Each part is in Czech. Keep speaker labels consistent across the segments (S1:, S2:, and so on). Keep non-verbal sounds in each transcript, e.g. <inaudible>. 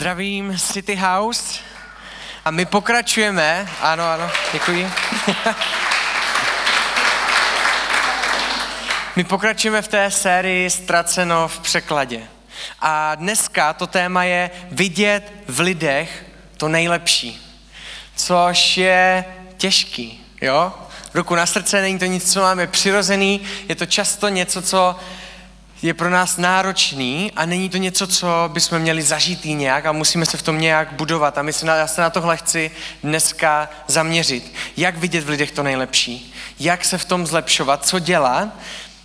S1: Zdravím City House a my pokračujeme, ano, ano, děkuji. <laughs> my pokračujeme v té sérii Ztraceno v překladě. A dneska to téma je vidět v lidech to nejlepší, což je těžký, jo? Ruku na srdce, není to nic, co máme přirozený, je to často něco, co je pro nás náročný a není to něco, co bychom měli zažít nějak a musíme se v tom nějak budovat. A my se na, já se na tohle chci dneska zaměřit. Jak vidět v lidech to nejlepší? Jak se v tom zlepšovat? Co dělat?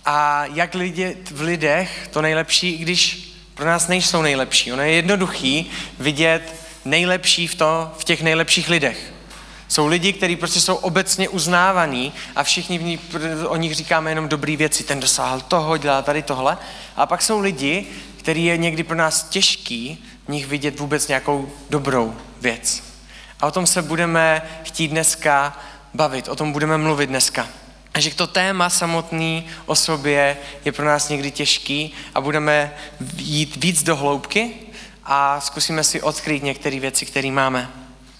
S1: A jak vidět v lidech to nejlepší, i když pro nás nejsou nejlepší. Ono je jednoduchý vidět nejlepší v, to, v těch nejlepších lidech. Jsou lidi, kteří prostě jsou obecně uznávaní a všichni v ní, o nich říkáme jenom dobré věci. Ten dosáhl toho, dělá tady tohle. A pak jsou lidi, který je někdy pro nás těžký v nich vidět vůbec nějakou dobrou věc. A o tom se budeme chtít dneska bavit, o tom budeme mluvit dneska. A že to téma samotný o sobě je pro nás někdy těžký a budeme jít víc do hloubky a zkusíme si odkryt některé věci, které máme.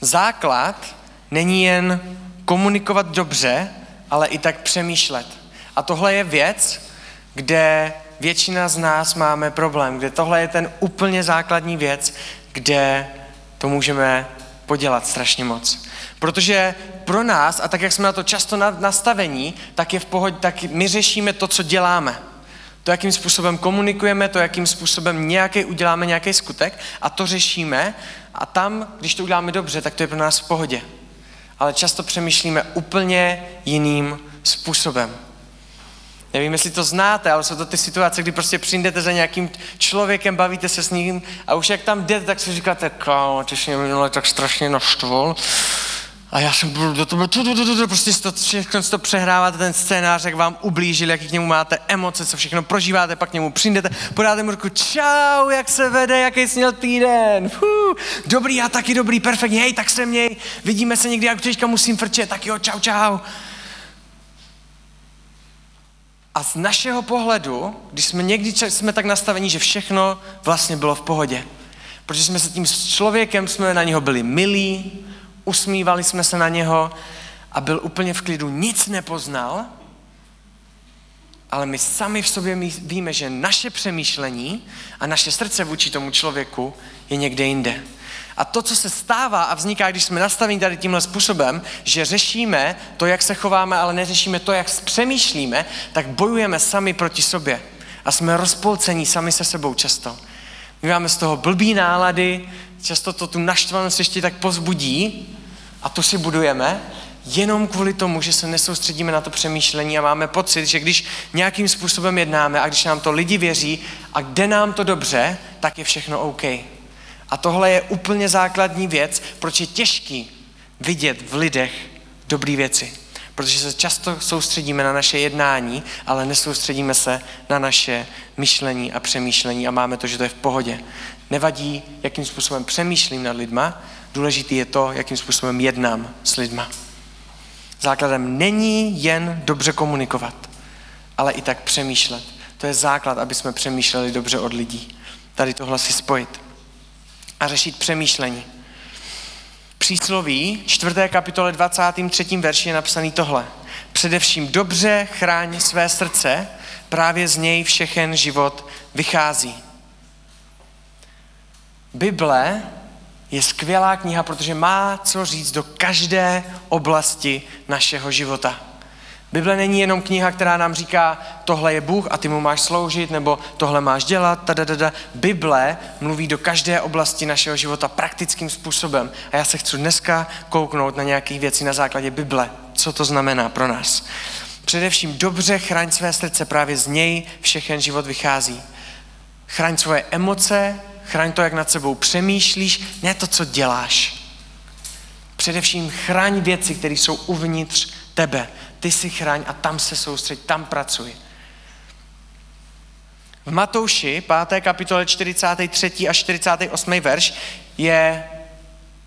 S1: Základ není jen komunikovat dobře, ale i tak přemýšlet. A tohle je věc, kde většina z nás máme problém, kde tohle je ten úplně základní věc, kde to můžeme podělat strašně moc. Protože pro nás, a tak jak jsme na to často nastavení, tak je v pohodě, tak my řešíme to, co děláme. To, jakým způsobem komunikujeme, to, jakým způsobem nějaký uděláme nějaký skutek a to řešíme a tam, když to uděláme dobře, tak to je pro nás v pohodě ale často přemýšlíme úplně jiným způsobem. Nevím, jestli to znáte, ale jsou to ty situace, kdy prostě přijdete za nějakým člověkem, bavíte se s ním a už jak tam jdete, tak si říkáte, kámo, ty jsi mě minule tak strašně naštval. A já jsem byl do toho, prostě to, všechno to přehráváte, ten scénář, jak vám ublížil, jaký k němu máte emoce, co všechno prožíváte, pak k němu přijdete, podáte mu ruku, čau, jak se vede, jaký jsi měl týden, Fuh, dobrý, já taky dobrý, perfektně, hej, tak se měj, vidíme se někdy, jak teďka musím frčet, tak jo, čau, čau. A z našeho pohledu, když jsme někdy jsme tak nastavení, že všechno vlastně bylo v pohodě, protože jsme se tím člověkem, jsme na něho byli milí, usmívali jsme se na něho a byl úplně v klidu, nic nepoznal, ale my sami v sobě víme, že naše přemýšlení a naše srdce vůči tomu člověku je někde jinde. A to, co se stává a vzniká, když jsme nastaveni tady tímhle způsobem, že řešíme to, jak se chováme, ale neřešíme to, jak přemýšlíme, tak bojujeme sami proti sobě. A jsme rozpolcení sami se sebou často. My máme z toho blbý nálady, často to tu naštvanost ještě tak pozbudí a to si budujeme, jenom kvůli tomu, že se nesoustředíme na to přemýšlení a máme pocit, že když nějakým způsobem jednáme a když nám to lidi věří a jde nám to dobře, tak je všechno OK. A tohle je úplně základní věc, proč je těžký vidět v lidech dobré věci. Protože se často soustředíme na naše jednání, ale nesoustředíme se na naše myšlení a přemýšlení a máme to, že to je v pohodě. Nevadí, jakým způsobem přemýšlím nad lidma, důležitý je to, jakým způsobem jednám s lidma. Základem není jen dobře komunikovat, ale i tak přemýšlet. To je základ, aby jsme přemýšleli dobře od lidí. Tady tohle si spojit. A řešit přemýšlení. Přísloví 4. kapitole 23. verši je napsaný tohle. Především dobře chráň své srdce, právě z něj všechen život vychází. Bible je skvělá kniha, protože má co říct do každé oblasti našeho života. Bible není jenom kniha, která nám říká, tohle je Bůh a ty mu máš sloužit, nebo tohle máš dělat, tadadada. Bible mluví do každé oblasti našeho života praktickým způsobem. A já se chci dneska kouknout na nějaké věci na základě Bible. Co to znamená pro nás? Především dobře chraň své srdce, právě z něj všechen život vychází. Chraň svoje emoce, chraň to, jak nad sebou přemýšlíš, ne to, co děláš. Především chraň věci, které jsou uvnitř tebe. Ty si chraň a tam se soustředь, tam pracuj. V Matouši, 5. kapitole 43. a 48. verš je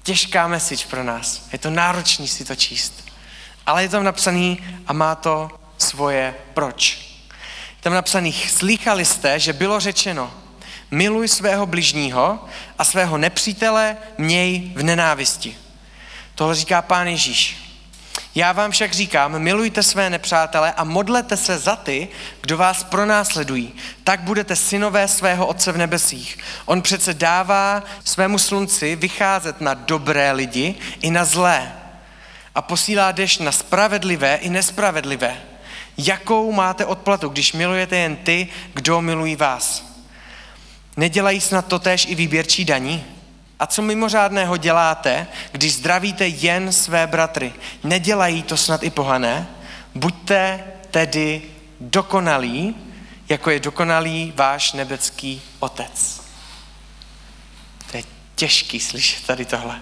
S1: těžká message pro nás. Je to náročný si to číst. Ale je tam napsaný a má to svoje proč. Je tam napsaný, slýchali jste, že bylo řečeno, Miluj svého bližního a svého nepřítele měj v nenávisti. Tohle říká pán Ježíš. Já vám však říkám, milujte své nepřátele a modlete se za ty, kdo vás pronásledují. Tak budete synové svého Otce v nebesích. On přece dává svému slunci vycházet na dobré lidi i na zlé. A posílá dešť na spravedlivé i nespravedlivé. Jakou máte odplatu, když milujete jen ty, kdo milují vás? Nedělají snad totéž i výběrčí daní? A co mimořádného děláte, když zdravíte jen své bratry? Nedělají to snad i pohané? Buďte tedy dokonalí, jako je dokonalý váš nebecký otec. To je těžký slyšet tady tohle.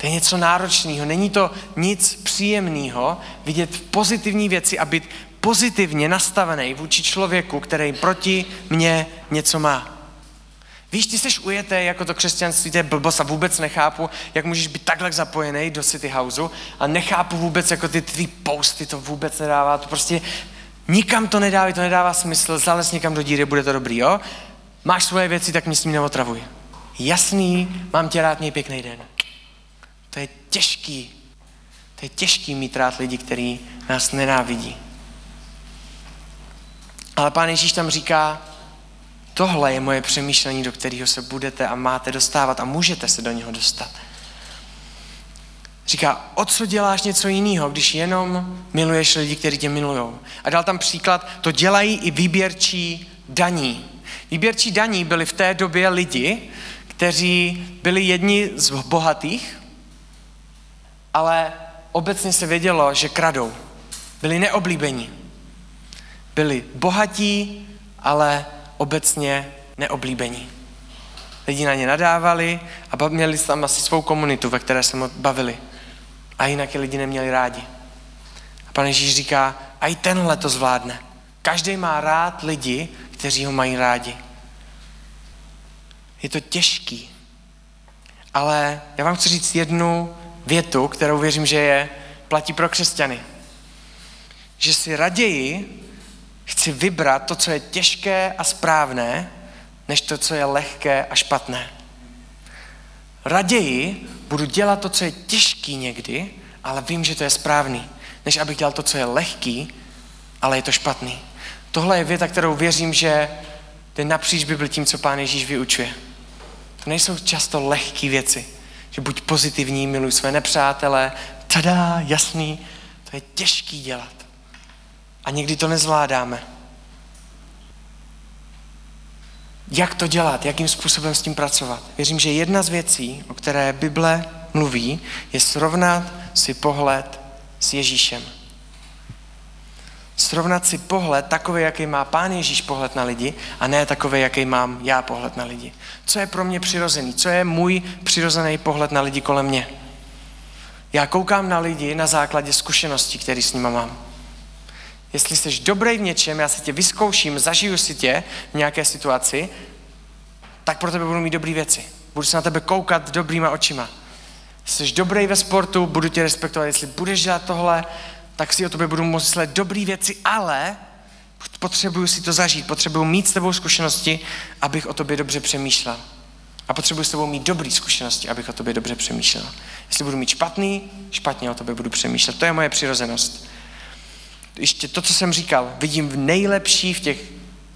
S1: To je něco náročného, není to nic příjemného vidět pozitivní věci a být pozitivně nastavený vůči člověku, který proti mně něco má. Víš, ty jsi ujeté jako to křesťanství, to je blbost a vůbec nechápu, jak můžeš být takhle zapojený do City Houseu a nechápu vůbec, jako ty tvý posty, to vůbec nedává, to prostě nikam to nedává, to nedává smysl, zalez někam do díry, bude to dobrý, jo? Máš svoje věci, tak mě s ním neotravuj. Jasný, mám tě rád, měj pěkný den. To je těžký. To je těžký mít rád lidi, kteří nás nenávidí. Ale pán Ježíš tam říká, tohle je moje přemýšlení, do kterého se budete a máte dostávat a můžete se do něho dostat. Říká, o co děláš něco jiného, když jenom miluješ lidi, kteří tě milují. A dal tam příklad, to dělají i výběrčí daní. Výběrčí daní byli v té době lidi, kteří byli jedni z bohatých, ale obecně se vědělo, že kradou. Byli neoblíbení. Byli bohatí, ale obecně neoblíbení. Lidi na ně nadávali a měli tam asi svou komunitu, ve které se bavili. A jinak je lidi neměli rádi. A pan Ježíš říká, a i tenhle to zvládne. Každý má rád lidi, kteří ho mají rádi. Je to těžký. Ale já vám chci říct jednu větu, kterou věřím, že je platí pro křesťany. Že si raději chci vybrat to, co je těžké a správné, než to, co je lehké a špatné. Raději budu dělat to, co je těžký někdy, ale vím, že to je správný, než abych dělal to, co je lehký, ale je to špatný. Tohle je věta, kterou věřím, že jde napříč Bibli tím, co Pán Ježíš vyučuje. To nejsou často lehké věci, že buď pozitivní, miluj své nepřátele, tada, jasný, to je těžký dělat. A někdy to nezvládáme. Jak to dělat? Jakým způsobem s tím pracovat? Věřím, že jedna z věcí, o které Bible mluví, je srovnat si pohled s Ježíšem. Srovnat si pohled takový, jaký má Pán Ježíš pohled na lidi a ne takový, jaký mám já pohled na lidi. Co je pro mě přirozený? Co je můj přirozený pohled na lidi kolem mě? Já koukám na lidi na základě zkušeností, které s nimi mám. Jestli jsi dobrý v něčem, já se tě vyzkouším, zažiju si tě v nějaké situaci, tak pro tebe budu mít dobré věci. Budu se na tebe koukat dobrýma očima. Jsi dobrý ve sportu, budu tě respektovat. Jestli budeš dělat tohle, tak si o tobě budu myslet dobré věci, ale potřebuju si to zažít, potřebuju mít s tebou zkušenosti, abych o tobě dobře přemýšlel. A potřebuji s tebou mít dobré zkušenosti, abych o tobě dobře přemýšlel. Jestli budu mít špatný, špatně o tobě budu přemýšlet. To je moje přirozenost ještě to, co jsem říkal, vidím v nejlepší v těch,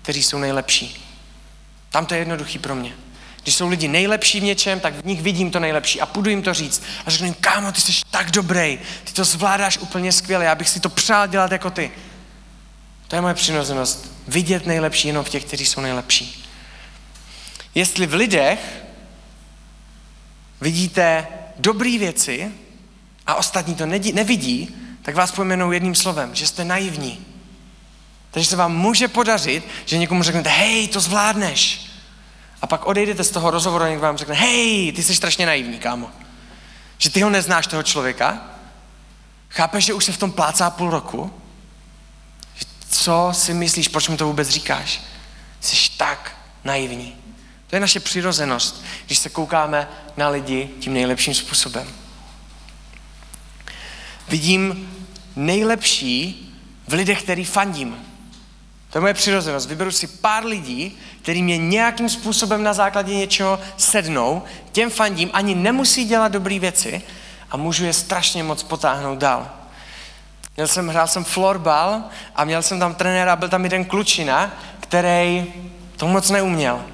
S1: kteří jsou nejlepší. Tam to je jednoduchý pro mě. Když jsou lidi nejlepší v něčem, tak v nich vidím to nejlepší a půjdu jim to říct. A řeknu jim, kámo, ty jsi tak dobrý, ty to zvládáš úplně skvěle, já bych si to přál dělat jako ty. To je moje přirozenost. Vidět nejlepší jenom v těch, kteří jsou nejlepší. Jestli v lidech vidíte dobré věci a ostatní to nevidí, tak vás pojmenou jedním slovem, že jste naivní. Takže se vám může podařit, že někomu řeknete, hej, to zvládneš. A pak odejdete z toho rozhovoru a někdo vám řekne, hej, ty jsi strašně naivní, kámo. Že ty ho neznáš, toho člověka. Chápeš, že už se v tom plácá půl roku? Co si myslíš, proč mi to vůbec říkáš? Jsi tak naivní. To je naše přirozenost, když se koukáme na lidi tím nejlepším způsobem. Vidím nejlepší v lidech, který fandím. To je moje přirozenost. Vyberu si pár lidí, který mě nějakým způsobem na základě něčeho sednou, těm fandím, ani nemusí dělat dobré věci a můžu je strašně moc potáhnout dál. Měl jsem, hrál jsem florbal a měl jsem tam trenéra, byl tam jeden klučina, který to moc neuměl.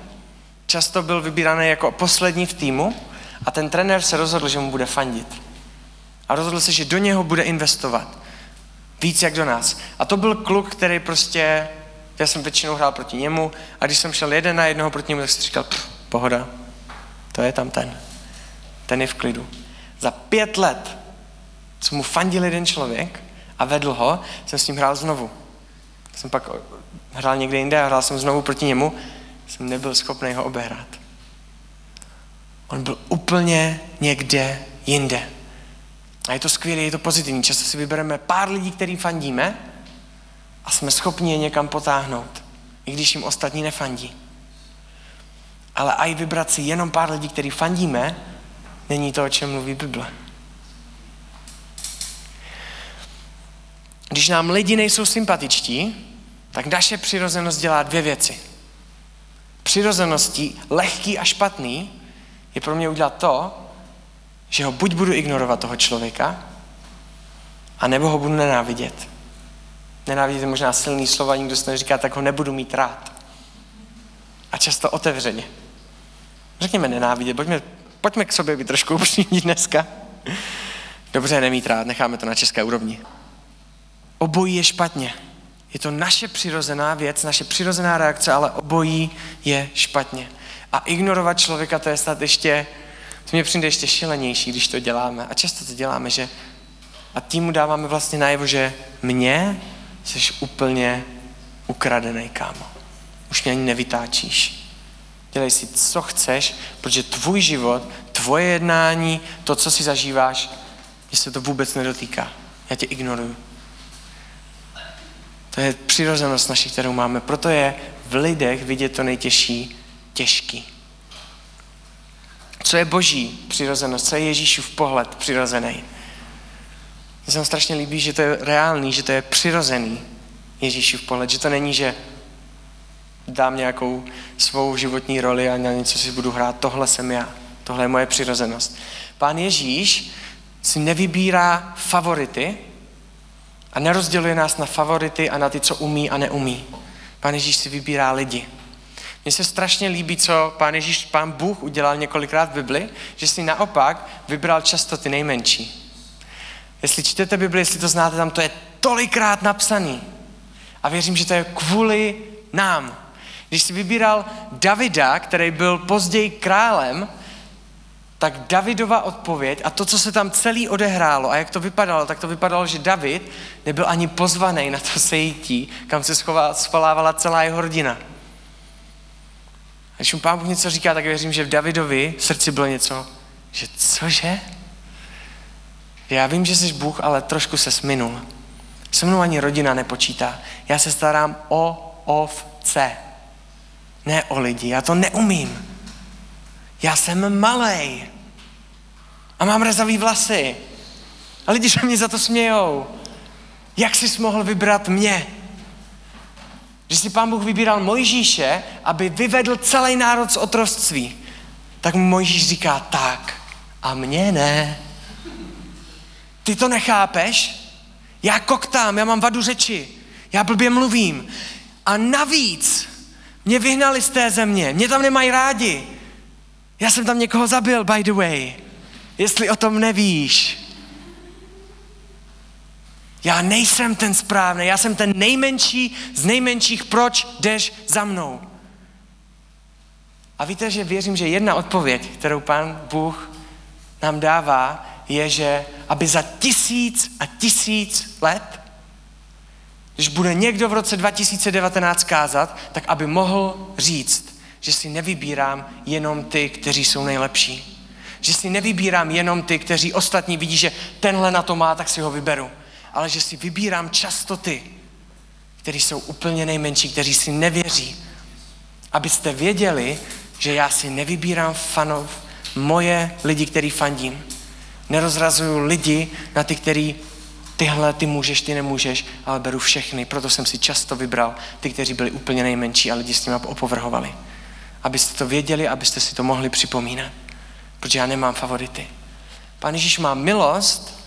S1: Často byl vybíraný jako poslední v týmu a ten trenér se rozhodl, že mu bude fandit. A rozhodl se, že do něho bude investovat. Víc jak do nás. A to byl kluk, který prostě, já jsem většinou hrál proti němu a když jsem šel jeden na jednoho proti němu, tak si říkal, pohoda, to je tam ten. Ten je v klidu. Za pět let, co mu fandil jeden člověk a vedl ho, jsem s ním hrál znovu. Jsem pak hrál někde jinde a hrál jsem znovu proti němu, jsem nebyl schopný ho obehrát. On byl úplně někde jinde. A je to skvělé, je to pozitivní. Často si vybereme pár lidí, kterým fandíme a jsme schopni je někam potáhnout, i když jim ostatní nefandí. Ale i vybrat si jenom pár lidí, který fandíme, není to, o čem mluví Bible. Když nám lidi nejsou sympatičtí, tak naše přirozenost dělá dvě věci. Přirozeností lehký a špatný je pro mě udělat to, že ho buď budu ignorovat toho člověka, a nebo ho budu nenávidět. Nenávidět je možná silný slova, nikdo se neříká, tak ho nebudu mít rád. A často otevřeně. Řekněme nenávidět, pojďme, pojďme k sobě být trošku upřímní dneska. Dobře, nemít rád, necháme to na české úrovni. Obojí je špatně. Je to naše přirozená věc, naše přirozená reakce, ale obojí je špatně. A ignorovat člověka, to je snad ještě to mě přijde ještě šilenější, když to děláme. A často to děláme, že a tím mu dáváme vlastně najevo, že mě jsi úplně ukradený, kámo. Už mě ani nevytáčíš. Dělej si, co chceš, protože tvůj život, tvoje jednání, to, co si zažíváš, mě se to vůbec nedotýká. Já tě ignoruju. To je přirozenost naší, kterou máme. Proto je v lidech vidět to nejtěžší těžký. Co je boží přirozenost, co je Ježíšův pohled přirozený. Mně se strašně líbí, že to je reálný, že to je přirozený Ježíšův pohled, že to není, že dám nějakou svou životní roli a na něco si budu hrát, tohle jsem já, tohle je moje přirozenost. Pán Ježíš si nevybírá favority a nerozděluje nás na favority a na ty, co umí a neumí. Pán Ježíš si vybírá lidi. Mně se strašně líbí, co pán Ježíš, pán Bůh udělal několikrát v Bibli, že si naopak vybral často ty nejmenší. Jestli čtete Bibli, jestli to znáte, tam to je tolikrát napsaný. A věřím, že to je kvůli nám. Když si vybíral Davida, který byl později králem, tak Davidova odpověď a to, co se tam celý odehrálo a jak to vypadalo, tak to vypadalo, že David nebyl ani pozvaný na to sejítí, kam se schovávala celá jeho rodina. Když mu pán Bůh něco říká, tak věřím, že v Davidovi v srdci bylo něco, že cože? Já vím, že jsi Bůh, ale trošku se sminul. Se mnou ani rodina nepočítá. Já se starám o ovce, ne o lidi. Já to neumím. Já jsem malej a mám rezavý vlasy. A lidi se mě za to smějou. Jak jsi mohl vybrat mě? Že si pán Bůh vybíral Mojžíše, aby vyvedl celý národ z otroství. Tak mu Mojžíš říká, tak, a mě ne. Ty to nechápeš? Já koktám, já mám vadu řeči, já blbě mluvím. A navíc mě vyhnali z té země, mě tam nemají rádi. Já jsem tam někoho zabil, by the way. Jestli o tom nevíš. Já nejsem ten správný, já jsem ten nejmenší z nejmenších, proč jdeš za mnou? A víte, že věřím, že jedna odpověď, kterou pán Bůh nám dává, je, že aby za tisíc a tisíc let, když bude někdo v roce 2019 kázat, tak aby mohl říct, že si nevybírám jenom ty, kteří jsou nejlepší. Že si nevybírám jenom ty, kteří ostatní vidí, že tenhle na to má, tak si ho vyberu ale že si vybírám často ty, kteří jsou úplně nejmenší, kteří si nevěří. Abyste věděli, že já si nevybírám fanov, moje lidi, který fandím. Nerozrazuju lidi na ty, který tyhle ty můžeš, ty nemůžeš, ale beru všechny. Proto jsem si často vybral ty, kteří byli úplně nejmenší a lidi s nimi opovrhovali. Abyste to věděli, abyste si to mohli připomínat. Protože já nemám favority. Pán Ježíš má milost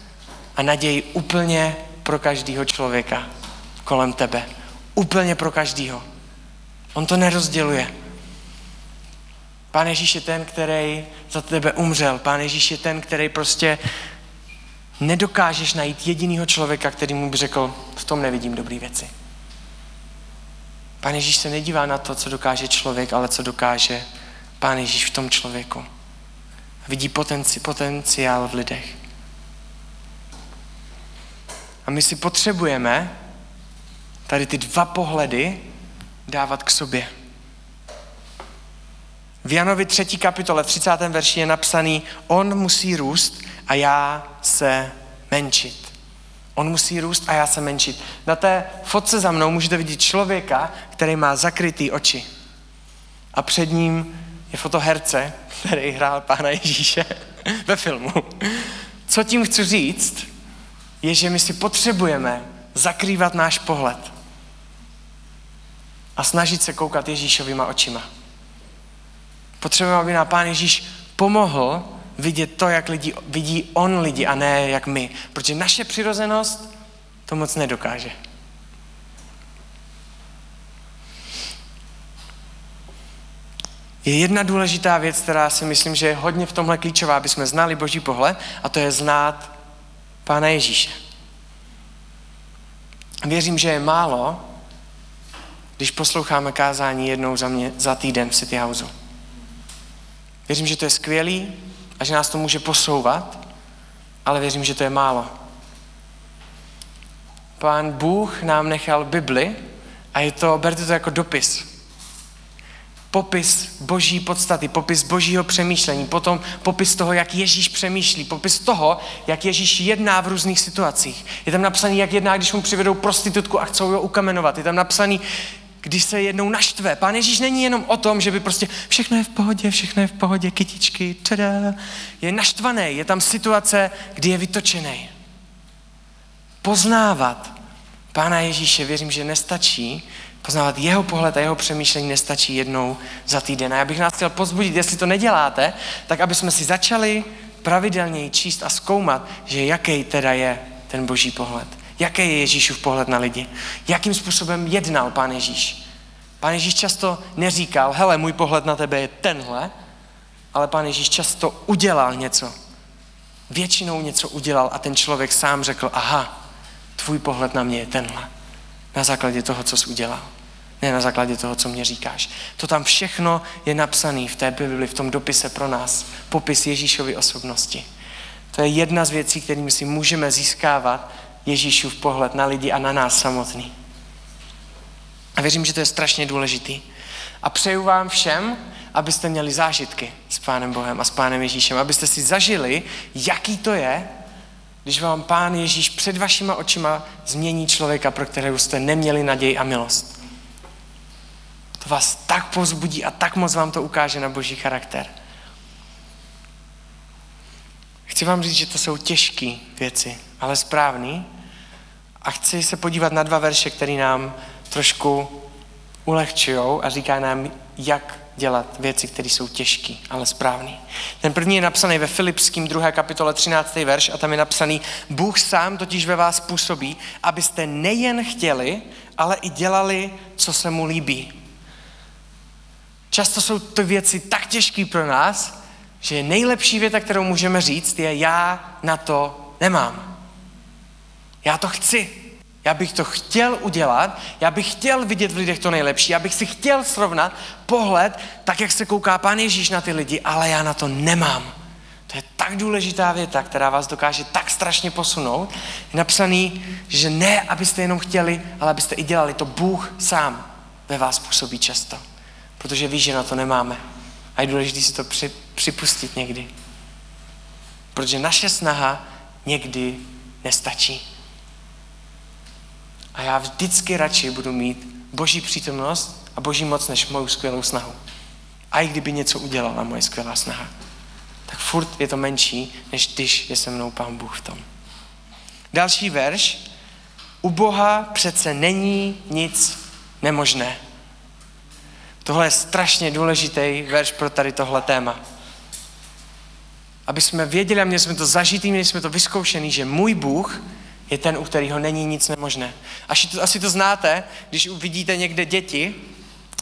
S1: a naději úplně pro každého člověka kolem tebe. Úplně pro každého. On to nerozděluje. Pán Ježíš je ten, který za tebe umřel. Pán Ježíš je ten, který prostě nedokážeš najít jediného člověka, který mu by řekl, v tom nevidím dobré věci. Pán Ježíš se nedívá na to, co dokáže člověk, ale co dokáže Pán Ježíš v tom člověku. Vidí potenci, potenciál v lidech. A my si potřebujeme tady ty dva pohledy dávat k sobě. V Janovi 3. kapitole, v 30. verši je napsaný, on musí růst a já se menšit. On musí růst a já se menšit. Na té fotce za mnou můžete vidět člověka, který má zakrytý oči. A před ním je fotoherce, který hrál Pána Ježíše <laughs> ve filmu. Co tím chci říct, je, že my si potřebujeme zakrývat náš pohled a snažit se koukat Ježíšovýma očima. Potřebujeme, aby nám Pán Ježíš pomohl vidět to, jak lidi, vidí on lidi a ne jak my. Protože naše přirozenost to moc nedokáže. Je jedna důležitá věc, která si myslím, že je hodně v tomhle klíčová, aby jsme znali Boží pohled, a to je znát Pána Ježíše. Věřím, že je málo, když posloucháme kázání jednou za, mě, za týden v City Houseu. Věřím, že to je skvělý a že nás to může posouvat, ale věřím, že to je málo. Pán Bůh nám nechal Bibli a je to, berte to jako dopis. Popis boží podstaty, popis božího přemýšlení, potom popis toho, jak Ježíš přemýšlí, popis toho, jak Ježíš jedná v různých situacích. Je tam napsaný, jak jedná, když mu přivedou prostitutku a chcou ho ukamenovat. Je tam napsaný, když se jednou naštve. Pán Ježíš není jenom o tom, že by prostě všechno je v pohodě, všechno je v pohodě, kytičky, tada. Je naštvaný, je tam situace, kdy je vytočený. Poznávat Pána Ježíše, věřím, že nestačí, poznávat jeho pohled a jeho přemýšlení nestačí jednou za týden. A já bych nás chtěl pozbudit, jestli to neděláte, tak aby jsme si začali pravidelněji číst a zkoumat, že jaký teda je ten boží pohled. Jaký je Ježíšův pohled na lidi? Jakým způsobem jednal Pán Ježíš? Pán Ježíš často neříkal, hele, můj pohled na tebe je tenhle, ale Pán Ježíš často udělal něco. Většinou něco udělal a ten člověk sám řekl, aha, tvůj pohled na mě je tenhle. Na základě toho, co jsi udělal. Ne na základě toho, co mě říkáš. To tam všechno je napsané v té Bibli, v tom dopise pro nás. Popis Ježíšovy osobnosti. To je jedna z věcí, kterými si můžeme získávat Ježíšův pohled na lidi a na nás samotný. A věřím, že to je strašně důležitý. A přeju vám všem, abyste měli zážitky s Pánem Bohem a s Pánem Ježíšem, abyste si zažili, jaký to je, když vám Pán Ježíš před vašima očima změní člověka, pro kterého jste neměli naději a milost. To vás tak pozbudí a tak moc vám to ukáže na boží charakter. Chci vám říct, že to jsou těžké věci, ale správný. A chci se podívat na dva verše, které nám trošku ulehčují a říká nám, jak dělat věci, které jsou těžké, ale správné. Ten první je napsaný ve Filipským 2. kapitole 13. verš a tam je napsaný, Bůh sám totiž ve vás působí, abyste nejen chtěli, ale i dělali, co se mu líbí. Často jsou ty věci tak těžké pro nás, že nejlepší věta, kterou můžeme říct, je já na to nemám. Já to chci. Já bych to chtěl udělat, já bych chtěl vidět v lidech to nejlepší, já bych si chtěl srovnat pohled, tak jak se kouká Pán Ježíš na ty lidi, ale já na to nemám. To je tak důležitá věta, která vás dokáže tak strašně posunout. Je napsaný, že ne, abyste jenom chtěli, ale abyste i dělali. To Bůh sám ve vás působí často. Protože ví, že na to nemáme. A je důležité si to při, připustit někdy. Protože naše snaha někdy nestačí. A já vždycky radši budu mít boží přítomnost a boží moc než moju skvělou snahu. A i kdyby něco udělala moje skvělá snaha, tak furt je to menší, než když je se mnou Pán Bůh v tom. Další verš. U Boha přece není nic nemožné. Tohle je strašně důležitý verš pro tady tohle téma. Aby jsme věděli, a měli jsme to zažitý, měli jsme to vyzkoušený, že můj Bůh je ten, u kterého není nic nemožné. Asi to, asi to znáte, když uvidíte někde děti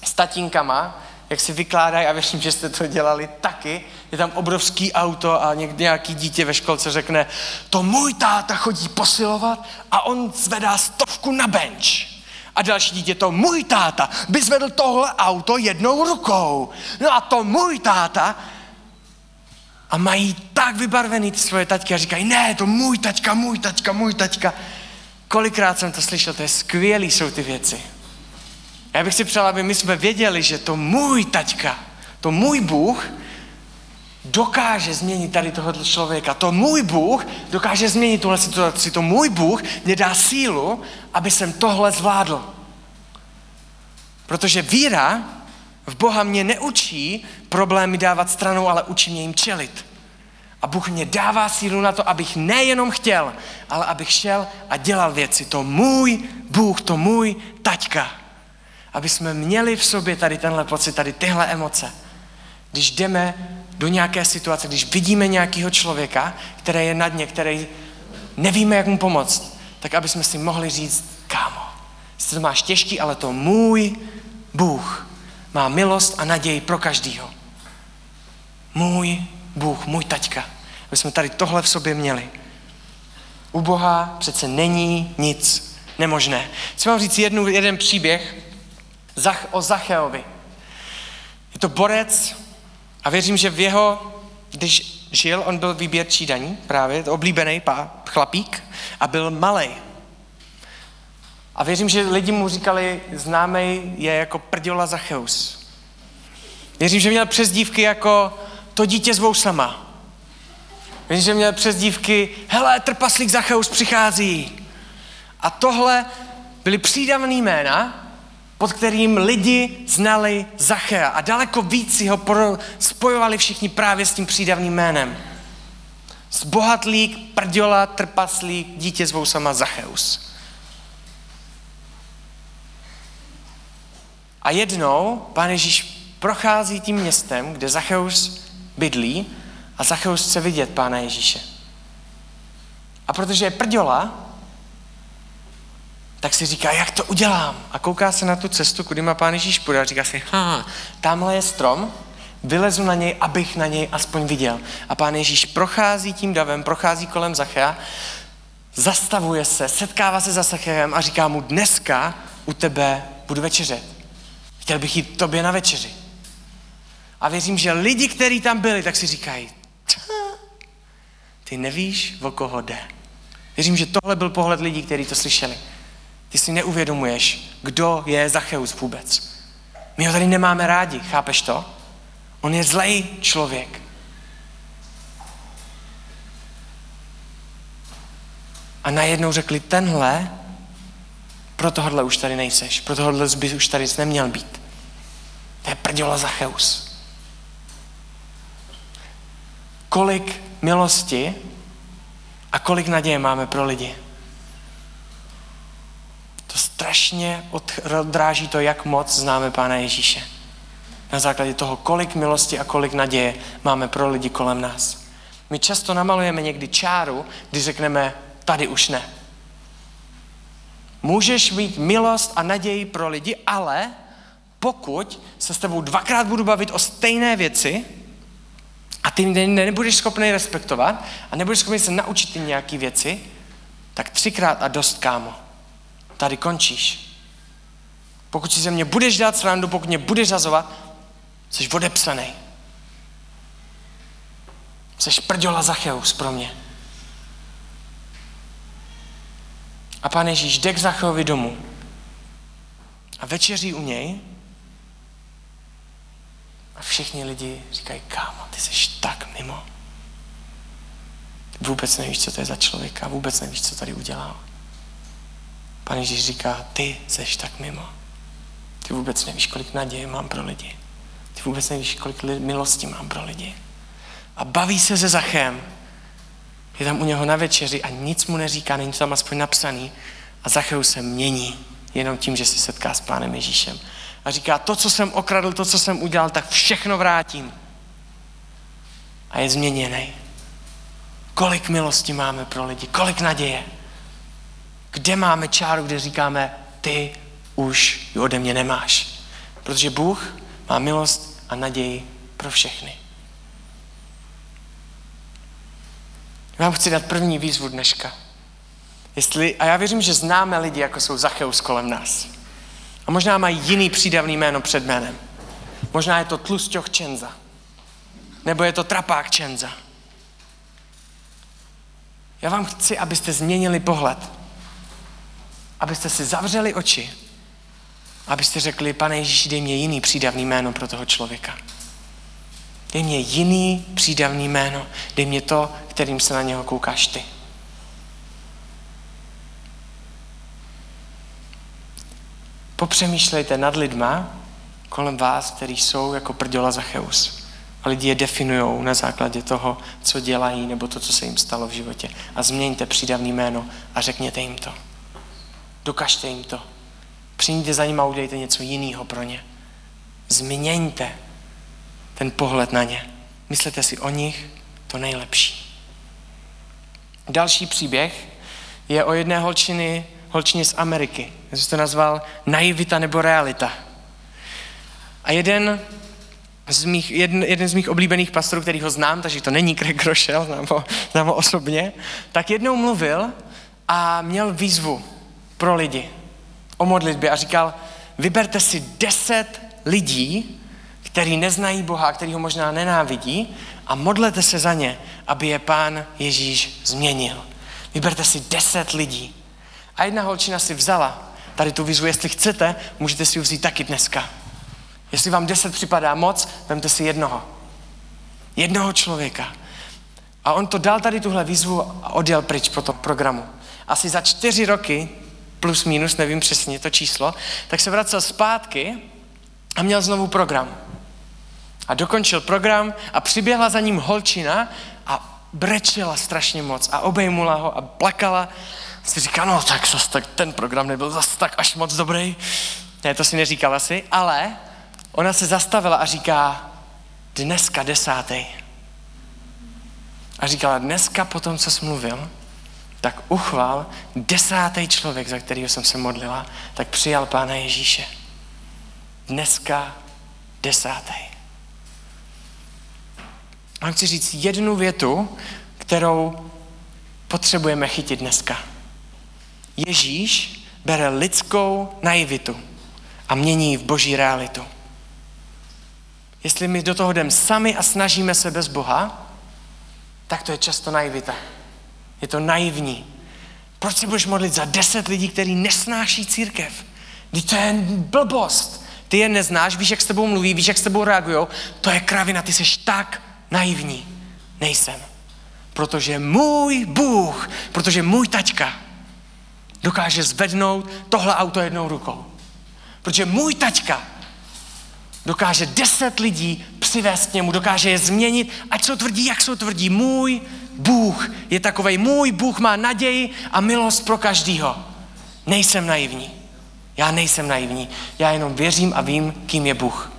S1: s tatínkama, jak si vykládají, a věřím, že jste to dělali taky, je tam obrovský auto a někdy nějaký dítě ve školce řekne, to můj táta chodí posilovat a on zvedá stovku na bench. A další dítě, to můj táta by zvedl tohle auto jednou rukou. No a to můj táta a mají tak vybarvený ty svoje taťky a říkají, ne, to můj taťka, můj taťka, můj taťka. Kolikrát jsem to slyšel, to je skvělý, jsou ty věci. Já bych si přál, aby my jsme věděli, že to můj taťka, to můj Bůh dokáže změnit tady tohoto člověka. To můj Bůh dokáže změnit tuhle situaci. To můj Bůh mě dá sílu, aby jsem tohle zvládl. Protože víra v Boha mě neučí problémy dávat stranou, ale učí mě jim čelit. A Bůh mě dává sílu na to, abych nejenom chtěl, ale abych šel a dělal věci. To můj Bůh, to můj taťka. Aby jsme měli v sobě tady tenhle pocit, tady tyhle emoce. Když jdeme do nějaké situace, když vidíme nějakého člověka, který je na dně, který nevíme, jak mu pomoct, tak aby jsme si mohli říct, kámo, to máš těžký, ale to můj Bůh má milost a naději pro každýho. Můj Bůh, můj taťka. Aby jsme tady tohle v sobě měli. U Boha přece není nic nemožné. Chci vám říct jednu, jeden příběh o Zacheovi. Je to borec a věřím, že v jeho, když žil, on byl výběrčí daní, právě, oblíbený pá, chlapík a byl malý. A věřím, že lidi mu říkali, známý je jako prděla Zacheus. Věřím, že měl přezdívky jako to dítě s sama. Věřím, že měl přezdívky, hele, trpaslík Zacheus přichází. A tohle byly přídavný jména, pod kterým lidi znali Zachea. A daleko víc si ho spojovali všichni právě s tím přídavným jménem. Zbohatlík, prděla, trpaslík, dítě s sama Zacheus. A jednou pán Ježíš prochází tím městem, kde Zacheus bydlí a Zacheus chce vidět pána Ježíše. A protože je prděla, tak si říká, jak to udělám? A kouká se na tu cestu, kudy má pán Ježíš půjde a říká si, ha, tamhle je strom, vylezu na něj, abych na něj aspoň viděl. A pán Ježíš prochází tím davem, prochází kolem Zachea, zastavuje se, setkává se za Zacheem a říká mu, dneska u tebe budu večeřet. Chtěl bych jít tobě na večeři. A věřím, že lidi, kteří tam byli, tak si říkají, ty nevíš, o koho jde. Věřím, že tohle byl pohled lidí, kteří to slyšeli. Ty si neuvědomuješ, kdo je Zacheus vůbec. My ho tady nemáme rádi, chápeš to? On je zlej člověk. A najednou řekli, tenhle, pro tohle už tady nejseš, pro tohle by už tady neměl být. To je prděla Zacheus. Kolik milosti a kolik naděje máme pro lidi. To strašně odráží to, jak moc známe Pána Ježíše. Na základě toho, kolik milosti a kolik naděje máme pro lidi kolem nás. My často namalujeme někdy čáru, když řekneme, tady už ne. Můžeš mít milost a naději pro lidi, ale pokud se s tebou dvakrát budu bavit o stejné věci a ty nebudeš schopný respektovat a nebudeš schopný se naučit ty nějaké věci, tak třikrát a dost, kámo tady končíš. Pokud si ze mě budeš dát srandu, pokud mě budeš zazovat, jsi odepsaný. Jsi prděla Zacheus pro mě. A pán Ježíš jde k Zacheovi domů a večeří u něj a všichni lidi říkají, kámo, ty jsi tak mimo. Vůbec nevíš, co to je za člověka, vůbec nevíš, co tady udělal. Pane Ježíš říká, ty seš tak mimo. Ty vůbec nevíš, kolik naděje mám pro lidi. Ty vůbec nevíš, kolik milosti mám pro lidi. A baví se se Zachem. Je tam u něho na večeři a nic mu neříká, není to tam aspoň napsaný. A Zacheus se mění jenom tím, že se setká s pánem Ježíšem. A říká, to, co jsem okradl, to, co jsem udělal, tak všechno vrátím. A je změněný. Kolik milosti máme pro lidi, kolik naděje. Kde máme čáru, kde říkáme, ty už ji ode mě nemáš. Protože Bůh má milost a naději pro všechny. Já vám chci dát první výzvu dneška. Jestli, a já věřím, že známe lidi, jako jsou Zacheus kolem nás. A možná mají jiný přídavný jméno před jménem. Možná je to tlusťoch Čenza. Nebo je to trapák Čenza. Já vám chci, abyste změnili pohled. Abyste si zavřeli oči. Abyste řekli, pane Ježíši, dej mě jiný přídavný jméno pro toho člověka. Dej mě jiný přídavný jméno. Dej mě to, kterým se na něho koukáš ty. Popřemýšlejte nad lidma kolem vás, kteří jsou jako prděla Zacheus. A lidi je definují na základě toho, co dělají, nebo to, co se jim stalo v životě. A změňte přídavný jméno a řekněte jim to. Dokažte jim to. Přijďte za ním a udělejte něco jiného pro ně. Změňte ten pohled na ně. Myslete si o nich to nejlepší. Další příběh je o jedné holčiny, holčině z Ameriky. Já jsem to nazval naivita nebo realita. A jeden z mých, jeden, jeden z mých oblíbených pastorů, který ho znám, takže to není Greg Rochelle, znám ho, znám ho osobně, tak jednou mluvil a měl výzvu pro lidi o modlitbě a říkal, vyberte si deset lidí, který neznají Boha, který ho možná nenávidí a modlete se za ně, aby je pán Ježíš změnil. Vyberte si deset lidí. A jedna holčina si vzala tady tu výzvu, jestli chcete, můžete si ji vzít taky dneska. Jestli vám deset připadá moc, vemte si jednoho. Jednoho člověka. A on to dal tady tuhle výzvu a odjel pryč po tom programu. Asi za čtyři roky, plus minus, nevím přesně to číslo, tak se vracel zpátky a měl znovu program. A dokončil program a přiběhla za ním holčina a brečela strašně moc a obejmula ho a plakala. Si říká, no tak, zas, tak ten program nebyl zase tak až moc dobrý. Ne, to si neříkala si, ale ona se zastavila a říká, dneska desátý. A říkala, dneska po tom, co jsi mluvil, tak uchval desátý člověk, za kterého jsem se modlila, tak přijal Pána Ježíše. Dneska desátý. Mám chci říct jednu větu, kterou potřebujeme chytit dneska. Ježíš bere lidskou naivitu a mění ji v boží realitu. Jestli my do toho jdeme sami a snažíme se bez Boha, tak to je často naivita. Je to naivní. Proč se budeš modlit za deset lidí, kteří nesnáší církev? Když to je blbost. Ty je neznáš, víš, jak s tebou mluví, víš, jak s tebou reagují. To je kravina, ty jsi tak naivní. Nejsem. Protože můj Bůh, protože můj taťka dokáže zvednout tohle auto jednou rukou. Protože můj taťka dokáže deset lidí přivést k němu, dokáže je změnit, ať jsou tvrdí, jak jsou tvrdí. Můj Bůh je takovej, můj Bůh má naději a milost pro každýho. Nejsem naivní. Já nejsem naivní. Já jenom věřím a vím, kým je Bůh.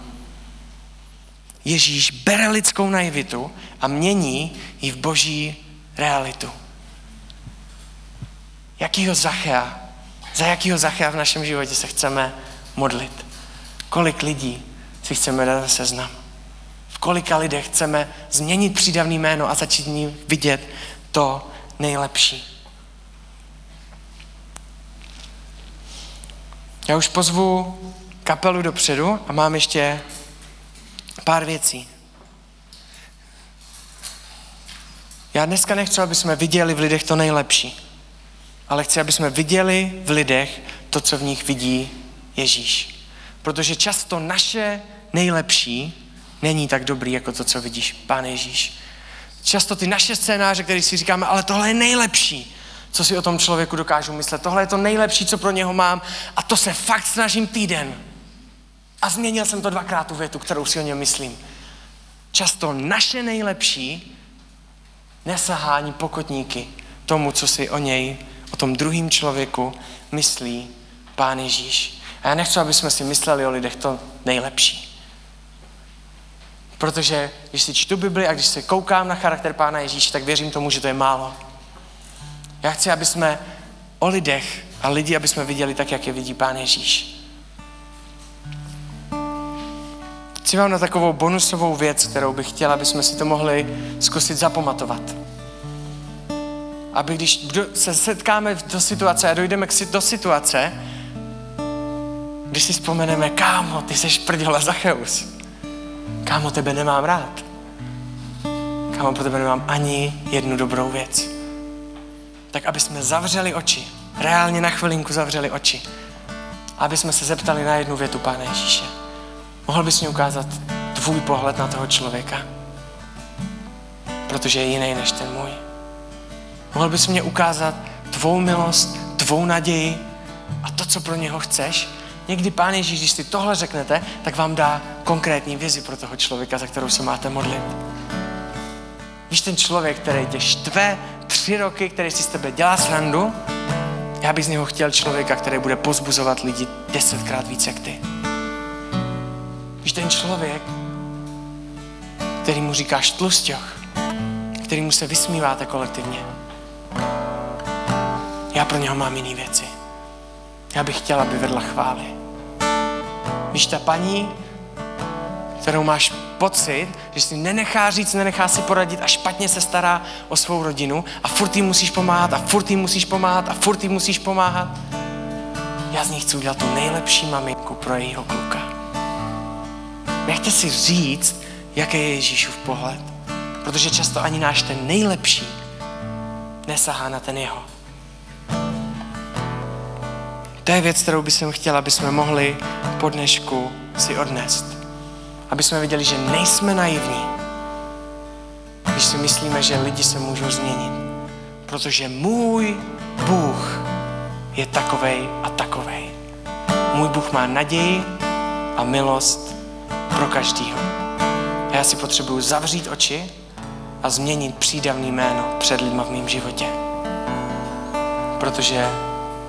S1: Ježíš bere lidskou naivitu a mění ji v boží realitu. Jakýho Zachea, za jakýho Zachea v našem životě se chceme modlit? Kolik lidí si chceme dát seznam? V kolika lidech chceme změnit přídavný jméno a začít ní vidět to nejlepší? Já už pozvu kapelu dopředu a mám ještě pár věcí. Já dneska nechci, aby jsme viděli v lidech to nejlepší, ale chci, aby jsme viděli v lidech to, co v nich vidí Ježíš. Protože často naše nejlepší není tak dobrý, jako to, co vidíš Pán Ježíš. Často ty naše scénáře, které si říkáme, ale tohle je nejlepší, co si o tom člověku dokážu myslet. Tohle je to nejlepší, co pro něho mám a to se fakt snažím týden. A změnil jsem to dvakrát tu větu, kterou si o něm myslím. Často naše nejlepší nesahá ani pokotníky tomu, co si o něj, o tom druhém člověku myslí Pán Ježíš. A já nechci, aby jsme si mysleli o lidech to nejlepší. Protože když si čtu Bibli a když se koukám na charakter Pána Ježíše, tak věřím tomu, že to je málo. Já chci, aby jsme o lidech a lidi, aby jsme viděli tak, jak je vidí Pán Ježíš. Chci vám na takovou bonusovou věc, kterou bych chtěl, aby jsme si to mohli zkusit zapamatovat. Aby když se setkáme do situace a dojdeme do situace, když si vzpomeneme, kámo, ty seš prděla Zacheus. Kámo, tebe nemám rád. Kámo, pro tebe nemám ani jednu dobrou věc. Tak aby jsme zavřeli oči, reálně na chvilinku zavřeli oči, aby jsme se zeptali na jednu větu Pána Ježíše. Mohl bys mi ukázat tvůj pohled na toho člověka? Protože je jiný než ten můj. Mohl bys mě ukázat tvou milost, tvou naději a to, co pro něho chceš? Někdy Pán Ježíš, když si tohle řeknete, tak vám dá konkrétní vizi pro toho člověka, za kterou se máte modlit. Víš, ten člověk, který tě štve tři roky, který si z tebe dělá srandu, já bych z něho chtěl člověka, který bude pozbuzovat lidi desetkrát víc jak ty. Ten člověk, který mu říkáš tlustěch, který mu se vysmíváte kolektivně. Já pro něho mám jiný věci. Já bych chtěla, aby vedla chvály. Víš, ta paní, kterou máš pocit, že si nenechá říct, nenechá si poradit a špatně se stará o svou rodinu a furt jí musíš pomáhat a furt jí musíš pomáhat a furt jí musíš pomáhat. Já z ní chci udělat tu nejlepší maminku pro jejího kluka. Nechte si říct, jaký je Ježíšův pohled. Protože často ani náš ten nejlepší nesahá na ten jeho. To je věc, kterou bych chtěla, aby jsme mohli po dnešku si odnést. Aby jsme viděli, že nejsme naivní, když si myslíme, že lidi se můžou změnit. Protože můj Bůh je takovej a takovej. Můj Bůh má naději a milost pro každýho. A já si potřebuju zavřít oči a změnit přídavný jméno před lidma v mém životě. Protože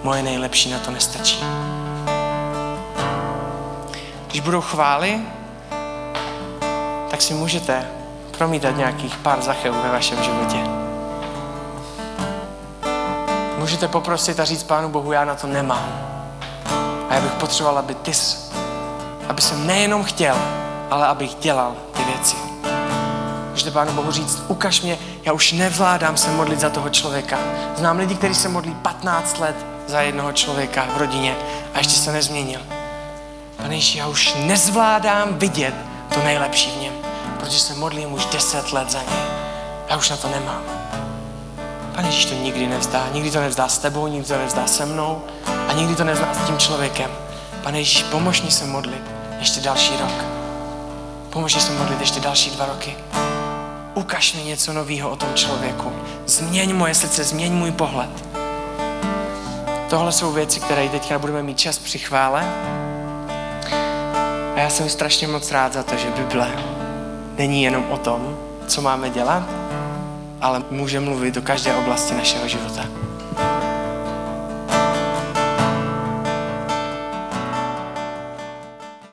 S1: moje nejlepší na to nestačí. Když budou chvály, tak si můžete promítat nějakých pár zacheů ve vašem životě. Můžete poprosit a říct Pánu Bohu, já na to nemám. A já bych potřeboval, aby ty, aby jsem nejenom chtěl, ale abych dělal ty věci. Můžete Pánu Bohu říct, ukaž mě, já už nevládám se modlit za toho člověka. Znám lidi, kteří se modlí 15 let za jednoho člověka v rodině a ještě se nezměnil. Pane já už nezvládám vidět to nejlepší v něm, protože se modlím už 10 let za něj. Já už na to nemám. Pane Ježíš to nikdy nevzdá. Nikdy to nevzdá s tebou, nikdy to nevzdá se mnou a nikdy to nevzdá s tím člověkem. Pane Ježíš, pomož mi se modlit ještě další rok. Pomož mi se modlit ještě další dva roky. Ukaž mi něco nového o tom člověku. Změň moje srdce, změň můj pohled. Tohle jsou věci, které teďka budeme mít čas při chvále. A já jsem strašně moc rád za to, že Bible není jenom o tom, co máme dělat, ale může mluvit do každé oblasti našeho života.